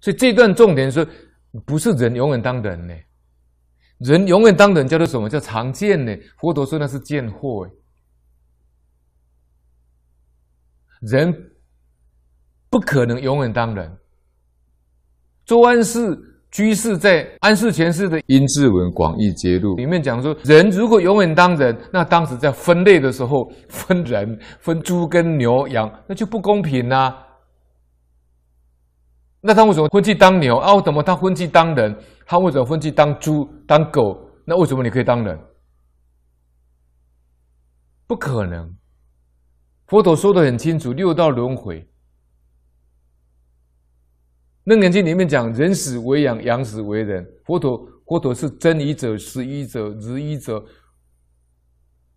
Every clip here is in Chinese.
所以这段重点说，不是人永远当人呢，人永远当人叫做什么？叫常见呢？佛陀说那是见惑。人不可能永远当人。周安世居士在安世全世的《阴騭文广义节录》里面讲说，人如果永远当人，那当时在分类的时候分人，分猪跟牛羊，那就不公平呐。那他为什么分去当牛啊？为什么他分去当人？他为什么分去当猪、当狗？那为什么你可以当人？不可能。佛陀说的很清楚，六道轮回。楞严经里面讲，人死为羊，羊死为人。佛陀，佛陀是真语者、实语者、日语者、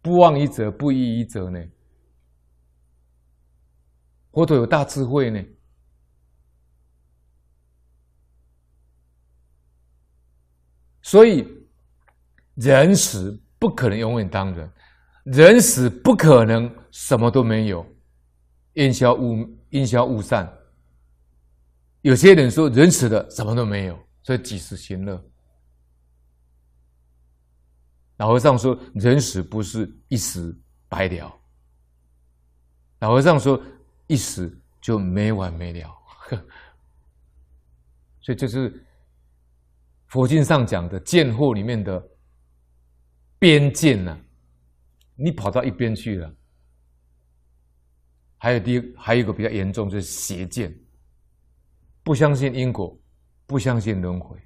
不妄语者、不异语者呢。佛陀有大智慧呢。所以，人死不可能永远当人，人死不可能什么都没有，烟消雾烟消雾散。有些人说人死了什么都没有，所以及时行乐。老和尚说人死不是一死百了，老和尚说一死就没完没了。所以这是佛经上讲的见惑里面的边见呐，你跑到一边去了。还有第，还有一个比较严重，就是邪见。不相信因果，不相信轮回，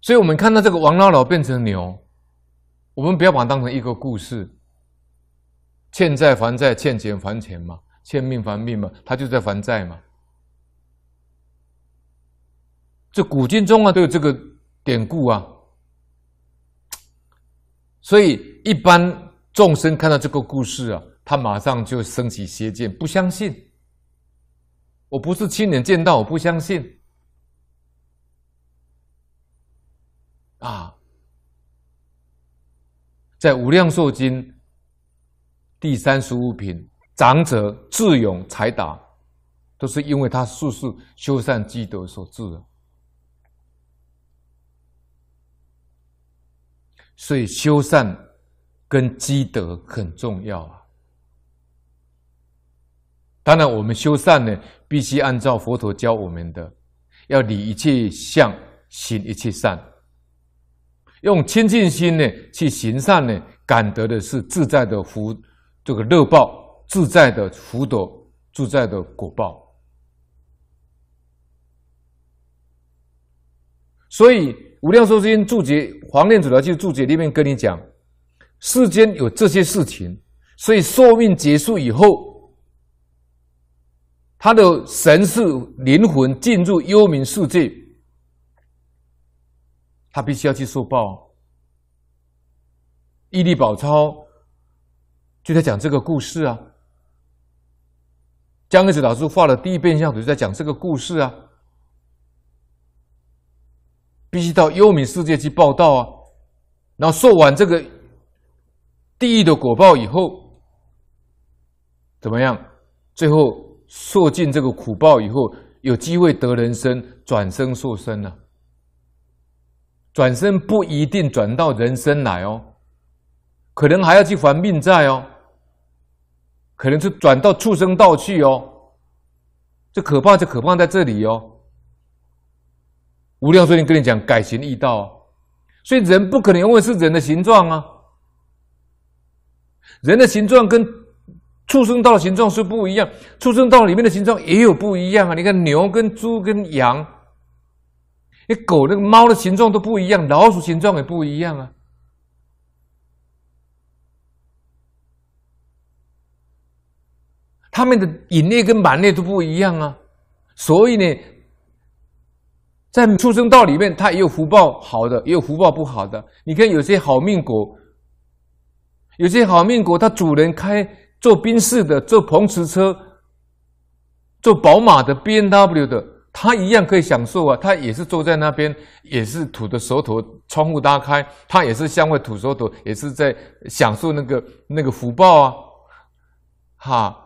所以我们看到这个王老老变成牛，我们不要把它当成一个故事。欠债还债，欠钱还钱嘛，欠命还命嘛，他就在还债嘛。这古今中啊都有这个典故啊，所以一般众生看到这个故事啊，他马上就升起邪见，不相信。我不是亲眼见到，我不相信。啊，在《无量寿经》第三十五品，长者智勇才达，都是因为他世世修善积德所致的。所以修善跟积德很重要啊。当然，我们修善呢，必须按照佛陀教我们的，要理一切相，行一切善，用清净心呢去行善呢，感得的是自在的福，这个乐报，自在的福德，自在的果报。所以《无量寿经》注解，黄念祖老师注解里面跟你讲，世间有这些事情，所以寿命结束以后。他的神是灵魂进入幽冥世界，他必须要去受报。义力宝钞就在讲这个故事啊。江一子老师画的第一变相图就在讲这个故事啊。必须到幽冥世界去报到啊，然后受完这个地狱的果报以后，怎么样？最后。受尽这个苦报以后，有机会得人生，转生受生了。转生不一定转到人生来哦，可能还要去还命债哦，可能是转到畜生道去哦。这可怕就可怕在这里哦。无量寿经跟你讲改行易道，所以人不可能永远是人的形状啊，人的形状跟。畜生道的形状是不一样，畜生道里面的形状也有不一样啊！你看牛跟猪跟羊，你狗那个猫的形状都不一样，老鼠形状也不一样啊。他们的隐业跟满业都不一样啊，所以呢，在畜生道里面，它也有福报好的，也有福报不好的。你看有些好命果，有些好命果，它主人开。坐宾士的，坐鹏驰车，坐宝马的，BMW 的，他一样可以享受啊！他也是坐在那边，也是吐的舌头，窗户拉开，他也是向外吐舌头，也是在享受那个那个福报啊！哈，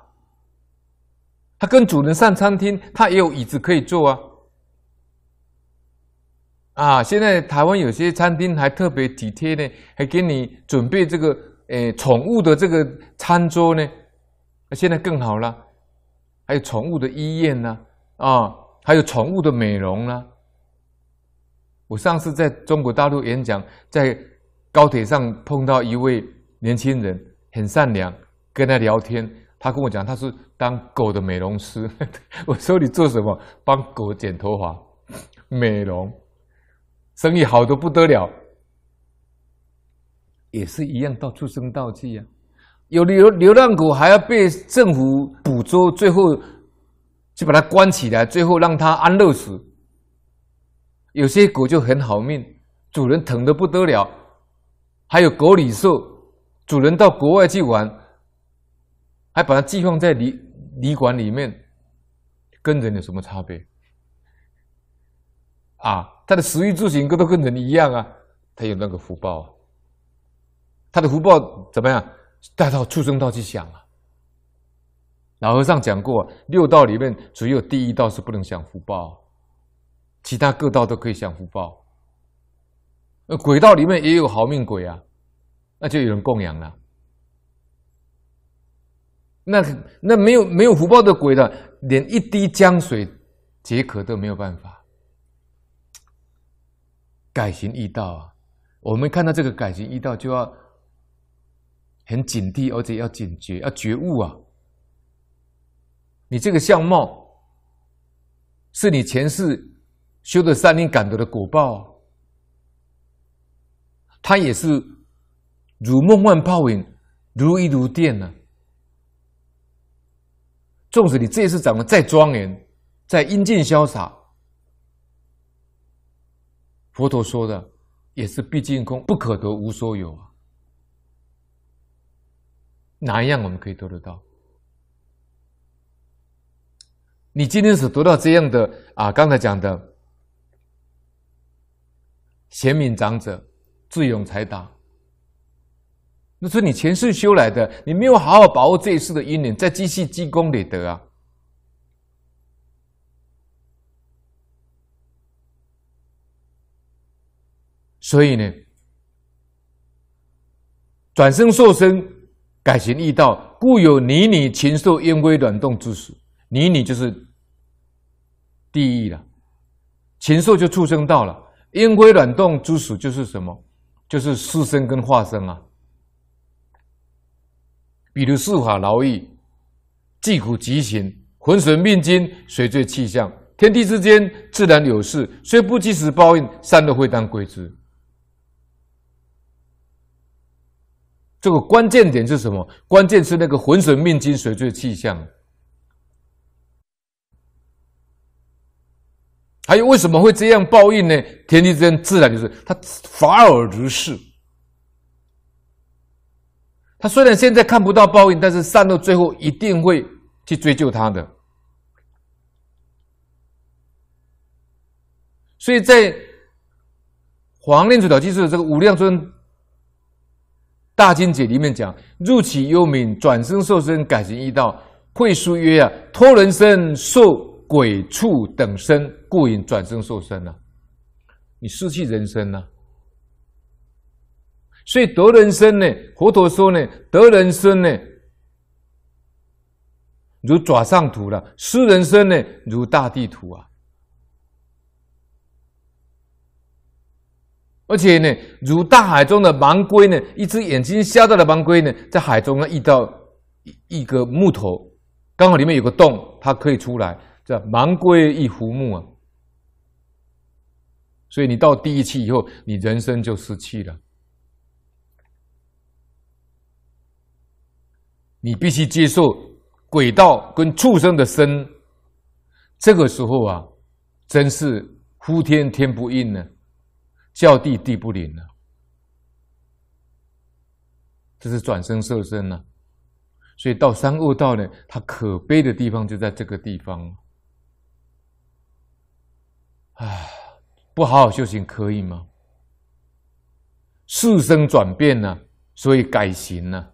他跟主人上餐厅，他也有椅子可以坐啊。啊，现在台湾有些餐厅还特别体贴呢，还给你准备这个诶宠物的这个餐桌呢。现在更好了，还有宠物的医院呢，啊，还有宠物的美容呢。我上次在中国大陆演讲，在高铁上碰到一位年轻人，很善良，跟他聊天，他跟我讲他是当狗的美容师。我说你做什么？帮狗剪头发、美容，生意好得不得了。也是一样，到处生盗气啊！有流流浪狗还要被政府捕捉，最后就把它关起来，最后让它安乐死。有些狗就很好命，主人疼得不得了，还有狗礼兽，主人到国外去玩，还把它寄放在旅旅馆里面，跟人有什么差别？啊，他的食衣住行都跟人一样啊，他有那个福报啊，他的福报怎么样？带到畜生道去享啊。老和尚讲过，六道里面只有第一道是不能享福报。其他各道都可以享福报，那鬼道里面也有好命鬼啊，那就有人供养了。那那没有没有福报的鬼的，连一滴江水解渴都没有办法。改行易道啊，我们看到这个改行易道，就要很警惕，而且要警觉，要觉悟啊。你这个相貌是你前世。修的善因感得的果报，它也是如梦幻泡影，如一如电呢、啊。纵使你这一世长得再庄严、再英俊潇洒，佛陀说的也是毕竟空，不可得，无所有啊。哪一样我们可以得得到？你今天所得到这样的啊，刚才讲的。贤明长者，智勇才达，那是你前世修来的，你没有好好把握这一世的因缘，再继续积功累德啊。所以呢，转生受身，改行易道，故有拟拟禽兽烟归卵动之时。拟拟就是地狱了，禽兽就畜生道了。烟归卵动之时就是什么？就是尸身跟化身啊。比如四法劳役，疾苦疾行，浑水命金，随罪气象，天地之间自然有事，虽不及时报应，善恶会当归之。这个关键点是什么？关键是那个魂神命金，随罪气象。还有为什么会这样报应呢？天地之间自然就是他法尔如是。他虽然现在看不到报应，但是善恶最后一定会去追究他的。所以在《黄念祖记》的这个《无量尊大经解》里面讲：入其幽冥，转生受身，改行易道。会书曰：啊，托人身受。鬼畜等身，故引转生受身了、啊。你失去人身了、啊，所以得人身呢？佛陀说呢，得人身呢，如爪上土了；失人身呢，如大地土啊。而且呢，如大海中的盲龟呢，一只眼睛瞎掉的盲龟呢，在海中呢遇到一一个木头，刚好里面有个洞，它可以出来。叫盲龟一浮木啊，所以你到第一期以后，你人生就失去了。你必须接受鬼道跟畜生的生，这个时候啊，真是呼天天不应呢，叫地地不灵了。这是转生受身呢，所以到三恶道呢，它可悲的地方就在这个地方。唉，不好好修行可以吗？世生转变呢，所以改行呢。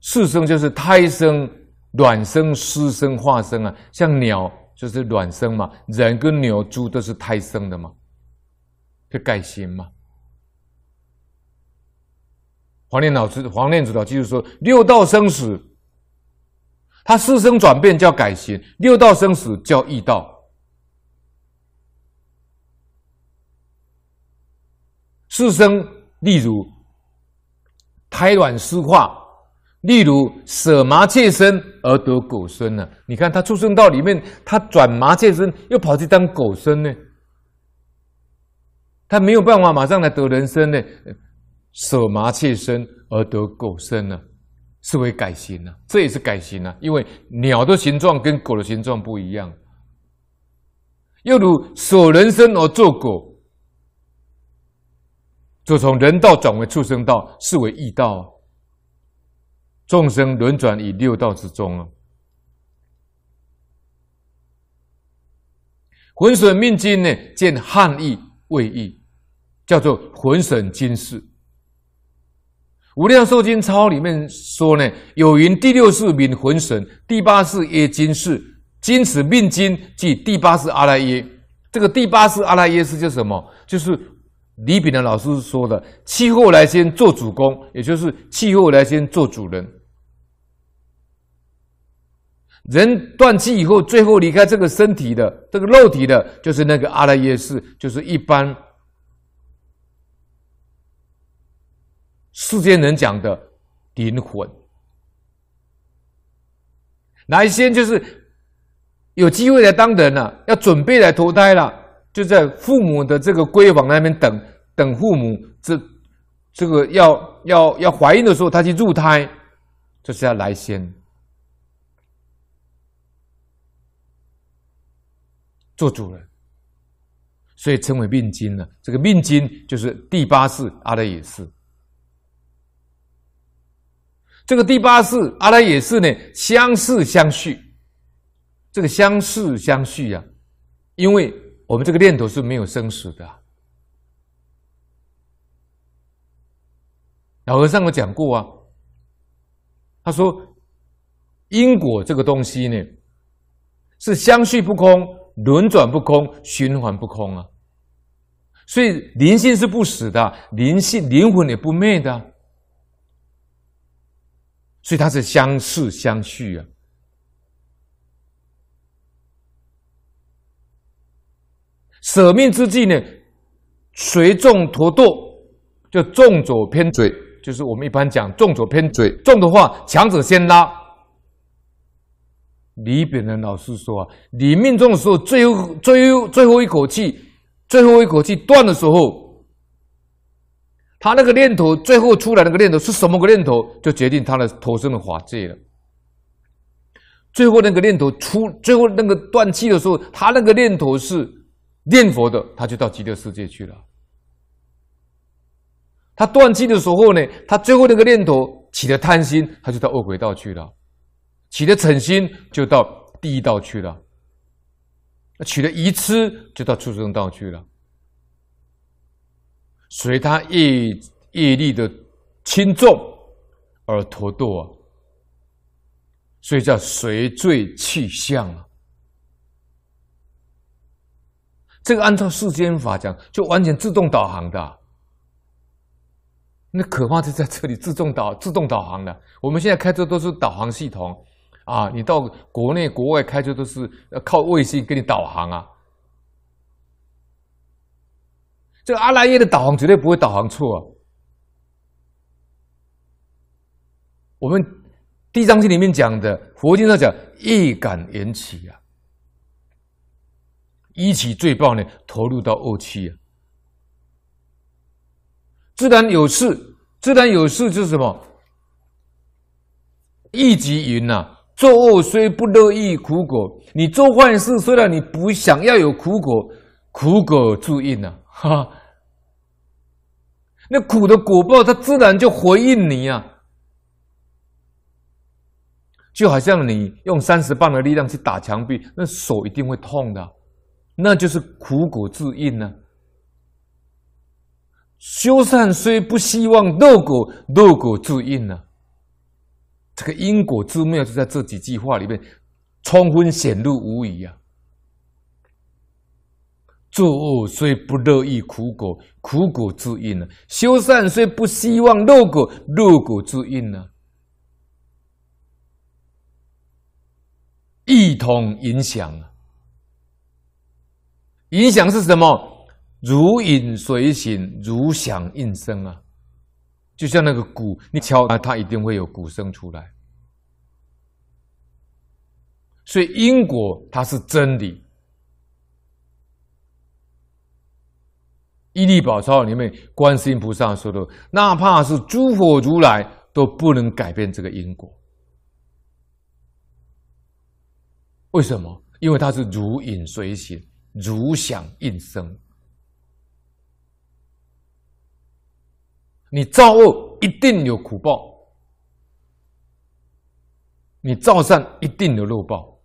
四生就是胎生、卵生、湿生、化生啊。像鸟就是卵生嘛，人跟牛、猪都是胎生的嘛，就改型嘛。黄念老师、黄念祖老就是说：六道生死，它四生转变叫改型；六道生死叫易道。四生，例如胎卵湿化，例如舍麻切身而得狗身呢？你看他畜生道里面，他转麻切身，又跑去当狗身呢？他没有办法马上来得人身呢？舍麻切身而得狗身呢？是为改形呢？这也是改形呢？因为鸟的形状跟狗的形状不一样。又如舍人身而做狗。就从人道转为畜生道，是为易道。众生轮转于六道之中啊。浑损命金呢，见汉译、魏译，叫做浑损金世。无量寿经钞里面说呢，有云第六世名浑损，第八世曰经世。今此命金即第八世阿赖耶。这个第八世阿赖耶是叫什么？就是。李炳的老师说的：“气候来先做主公，也就是气候来先做主人。人断气以后，最后离开这个身体的这个肉体的，就是那个阿赖耶识，就是一般世间人讲的灵魂。来先就是有机会来当人了，要准备来投胎了。”就在父母的这个闺房那边等等父母这这个要要要怀孕的时候，他去入胎，就是要来先做主人，所以称为命经了。这个命经就是第八世阿赖耶识。这个第八世阿赖耶识呢，相似相续。这个相似相续啊，因为。我们这个念头是没有生死的。老和尚有讲过啊，他说因果这个东西呢，是相续不空、轮转不空、循环不空啊。所以灵性是不死的，灵性灵魂也不灭的，所以它是相似相续啊。舍命之际呢，随众陀堕，就众左偏嘴，就是我们一般讲众左偏嘴。众的话，强者先拉。李炳南老师说啊，你命中的时候，最后、最后、最后一口气，最后一口气断的时候，他那个念头最后出来那个念头是什么个念头，就决定他的投生的法界了。最后那个念头出，最后那个断气的时候，他那个念头是。念佛的，他就到极乐世界去了。他断气的时候呢，他最后那个念头起了贪心，他就到恶鬼道去了；起了嗔心，就到地狱道去了；起了愚痴，就到畜生道去了。随他业业力的轻重而陀堕啊，所以叫随罪去向啊。这个按照世间法讲，就完全自动导航的。那可怕就在这里，自动导自动导航的。我们现在开车都是导航系统啊，你到国内国外开车都是要靠卫星给你导航啊。这个阿赖耶的导航绝对不会导航错啊。我们地藏经里面讲的，佛经上讲业感缘起啊。一起罪报呢，投入到恶趣啊。自然有事，自然有事就是什么？一即云呐，作恶虽不乐意苦果，你做坏事虽然你不想要有苦果，苦果自应啊，哈。那苦的果报，它自然就回应你啊。就好像你用三十磅的力量去打墙壁，那手一定会痛的。那就是苦果自应呢、啊。修善虽不希望乐果，乐果自应呢、啊。这个因果之妙就在这几句话里面，充分显露无疑啊！作恶虽不乐意苦果，苦果之因呢、啊？修善虽不希望乐果，乐果之因呢、啊？一同影响啊！影响是什么？如影随形，如响应声啊！就像那个鼓，你敲它，它一定会有鼓声出来。所以因果它是真理。《一力宝钞》里面，观世音菩萨说的，哪怕是诸佛如来都不能改变这个因果。为什么？因为它是如影随形，如响应声。你造恶一定有苦报，你造善一定有乐报，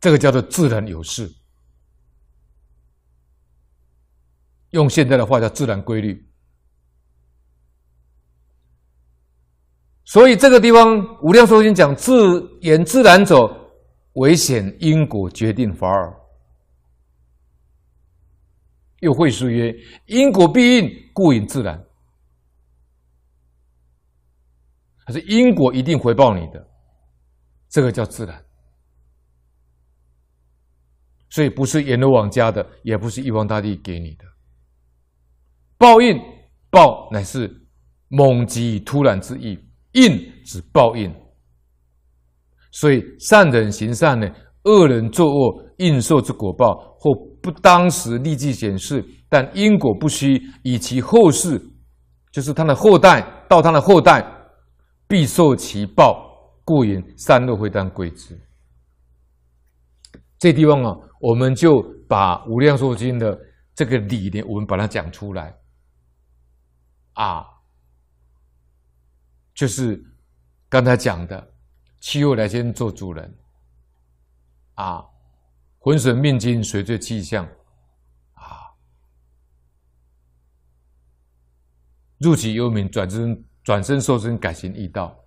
这个叫做自然有事。用现在的话叫自然规律。所以这个地方《无量寿经》讲自沿自然走，危险因果决定法耳。又会说曰：“因果必应，故引自然。”还是因果一定回报你的，这个叫自然。所以不是阎罗王加的，也不是玉皇大帝给你的。报应，报乃是猛急突然之意，应指报应。所以善人行善呢，恶人作恶，应受之果报，或不当时立即显示，但因果不虚，以其后世，就是他的后代到他的后代，必受其报，故引善恶会当归之。这地方啊，我们就把《无量寿经》的这个理念，我们把它讲出来啊，就是刚才讲的，气后来先做主人。啊，浑水命金随着气象，啊，入其幽冥，转身转身受身，改行易道。